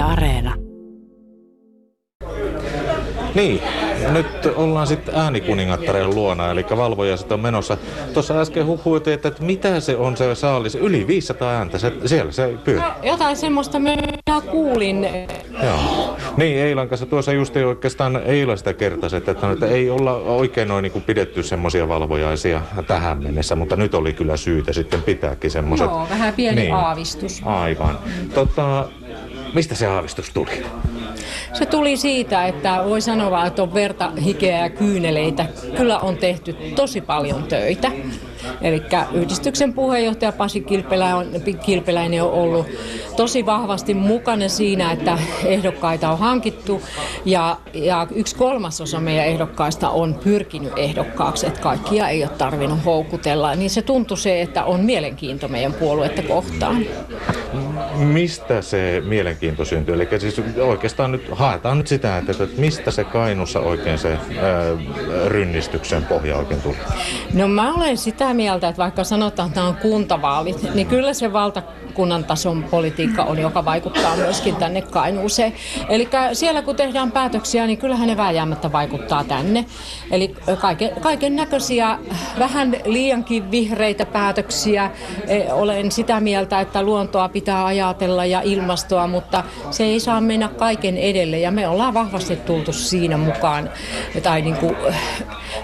Yle Areena. Niin, nyt ollaan sitten äänikuningattaren luona, eli valvojaiset on menossa. Tuossa äsken huhuitiin, että, että mitä se on se saalis, yli 500 ääntä, se, siellä se pyörii. No, jotain semmoista minä kuulin. Joo. Niin, Eilan kanssa tuossa just oikeastaan Eila sitä kertasi, että, että, että ei olla oikein noin niin kuin pidetty semmoisia valvojaisia tähän mennessä, mutta nyt oli kyllä syytä sitten pitääkin semmoiset. Joo, vähän pieni niin. aavistus. Aivan. Tota, mistä se aavistus tuli? Se tuli siitä, että voi sanoa, että on verta, hikeä ja kyyneleitä. Kyllä on tehty tosi paljon töitä. Eli yhdistyksen puheenjohtaja Pasi on, Kilpeläinen on ollut tosi vahvasti mukana siinä, että ehdokkaita on hankittu ja, ja yksi kolmasosa meidän ehdokkaista on pyrkinyt ehdokkaaksi, että kaikkia ei ole tarvinnut houkutella. Niin se tuntui se, että on mielenkiinto meidän puoluetta kohtaan. Mistä se mielenkiinto syntyy? Eli siis oikeastaan nyt haetaan nyt sitä, että, että mistä se Kainussa oikein se ää, rynnistyksen pohja oikein tuli? No mä olen sitä mieltä, että vaikka sanotaan, että tämä on kuntavaalit, niin kyllä se valtakunnan tason politiikka on, joka vaikuttaa myöskin tänne Kainuuseen. Eli siellä kun tehdään päätöksiä, niin kyllähän ne vääjäämättä vaikuttaa tänne. Eli kaiken, kaiken näköisiä, vähän liiankin vihreitä päätöksiä. E, olen sitä mieltä, että luontoa pitää ajatella ja ilmastoa, mutta se ei saa mennä kaiken edelle. Ja me ollaan vahvasti tultu siinä mukaan, tai niin kuin,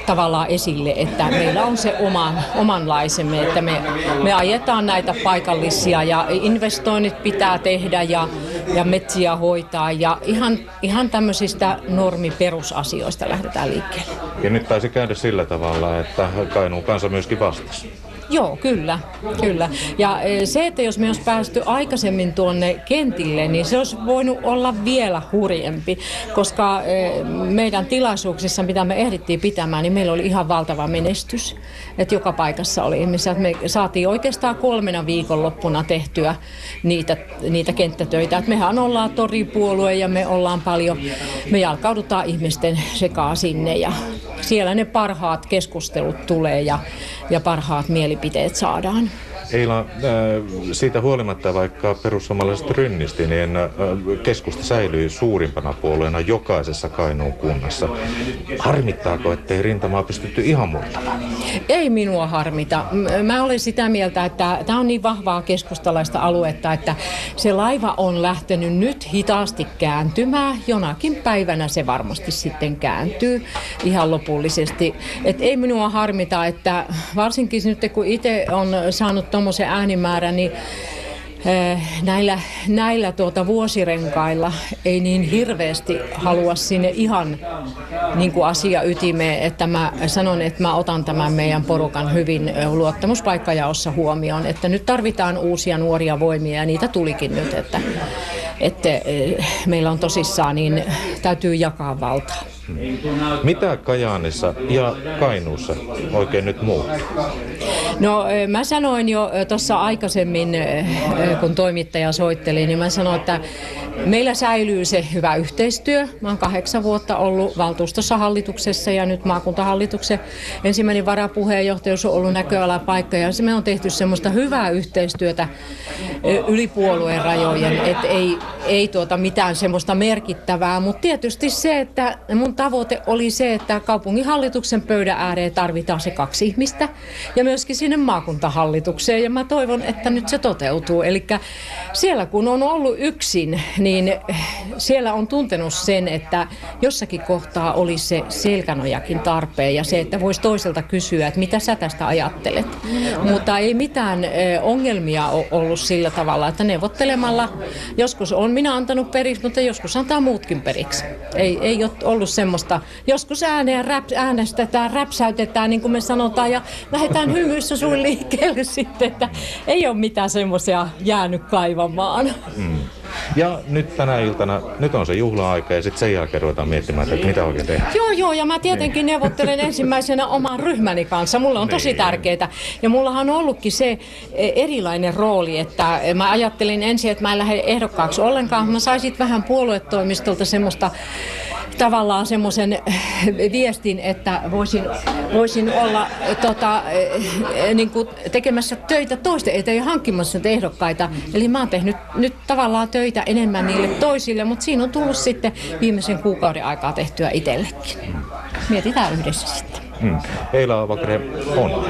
tavallaan esille, että meillä on se oma, omanlaisemme, että me, me ajetaan näitä paikallisia ja investoinnit pitää tehdä ja, ja metsiä hoitaa ja ihan, ihan tämmöisistä normiperusasioista lähdetään liikkeelle. Ja nyt taisi käydä sillä tavalla, että Kainuun kansa myöskin vastasi. Joo, kyllä, kyllä. Ja e, se, että jos me olisi päästy aikaisemmin tuonne kentille, niin se olisi voinut olla vielä hurjempi, koska e, meidän tilaisuuksissa, mitä me ehdittiin pitämään, niin meillä oli ihan valtava menestys. Että joka paikassa oli ihmisiä. Me saatiin oikeastaan kolmena viikonloppuna tehtyä niitä, niitä kenttätöitä. Et mehän ollaan toripuolue ja me ollaan paljon, me jalkaudutaan ihmisten sekaan sinne ja siellä ne parhaat keskustelut tulee ja, ja parhaat mielipiteet saadaan. Eila, äh, siitä huolimatta, vaikka perussuomalaiset rynnisti, niin äh, keskusta säilyi suurimpana puolueena jokaisessa Kainuun kunnassa. Harmittaako, ettei rintamaa pystytty ihan murtamaan? Ei minua harmita. Mä olen sitä mieltä, että tämä on niin vahvaa keskustalaista aluetta, että se laiva on lähtenyt nyt hitaasti kääntymään. Jonakin päivänä se varmasti sitten kääntyy ihan lopullisesti. Et ei minua harmita, että varsinkin nyt kun itse on saanut tuommoisen äänimäärän, niin eh, näillä, näillä tuota vuosirenkailla ei niin hirveästi halua sinne ihan niin kuin asia ytimeen, että mä sanon, että mä otan tämän meidän porukan hyvin eh, luottamuspaikkajaossa huomioon, että nyt tarvitaan uusia nuoria voimia ja niitä tulikin nyt, että, että eh, meillä on tosissaan, niin täytyy jakaa valtaa. Mitä Kajaanissa ja Kainuussa oikein nyt muuttuu? No mä sanoin jo tuossa aikaisemmin, kun toimittaja soitteli, niin mä sanoin, että meillä säilyy se hyvä yhteistyö. Mä oon kahdeksan vuotta ollut valtuustossa hallituksessa ja nyt maakuntahallituksen ensimmäinen varapuheenjohtajuus on ollut näköalapaikka ja me on tehty semmoista hyvää yhteistyötä yli puolueen rajojen, että ei, ei tuota mitään semmoista merkittävää, mutta tietysti se, että mun tavoite oli se, että kaupunginhallituksen pöydän ääreen tarvitaan se kaksi ihmistä ja myöskin sinne maakuntahallitukseen ja mä toivon, että nyt se toteutuu. Eli siellä kun on ollut yksin, niin siellä on tuntenut sen, että jossakin kohtaa oli se selkänojakin tarpeen ja se, että voisi toiselta kysyä, että mitä sä tästä ajattelet. Mutta ei mitään ongelmia ole ollut sillä tavalla, että neuvottelemalla joskus on minä antanut periksi, mutta joskus antaa muutkin periksi. Ei, ei ole ollut semmoista, joskus ääneen räp, äänestetään, räpsäytetään, niin kuin me sanotaan, ja lähdetään hymyissä suin liikkeelle sitten, että ei ole mitään semmoisia jäänyt kaivamaan. Mm. Ja nyt tänä iltana, nyt on se juhla-aika ja sitten sen jälkeen ruvetaan miettimään, että mitä oikein tehdään. Joo, joo, ja mä tietenkin niin. neuvottelen ensimmäisenä oman ryhmäni kanssa. Mulla on tosi niin. tärkeää. Ja mullahan on ollutkin se e, erilainen rooli, että mä ajattelin ensin, että mä en lähde ehdokkaaksi ollenkaan. Mä saisin vähän puoluetoimistolta semmoista tavallaan semmoisen viestin, että voisin, voisin olla tota, niin kuin tekemässä töitä toisten eteen ja hankkimassa ehdokkaita. Eli mä oon tehnyt nyt tavallaan töitä enemmän niille toisille, mutta siinä on tullut sitten viimeisen kuukauden aikaa tehtyä itsellekin. Mietitään yhdessä sitten. Mm. Eila Avakre on.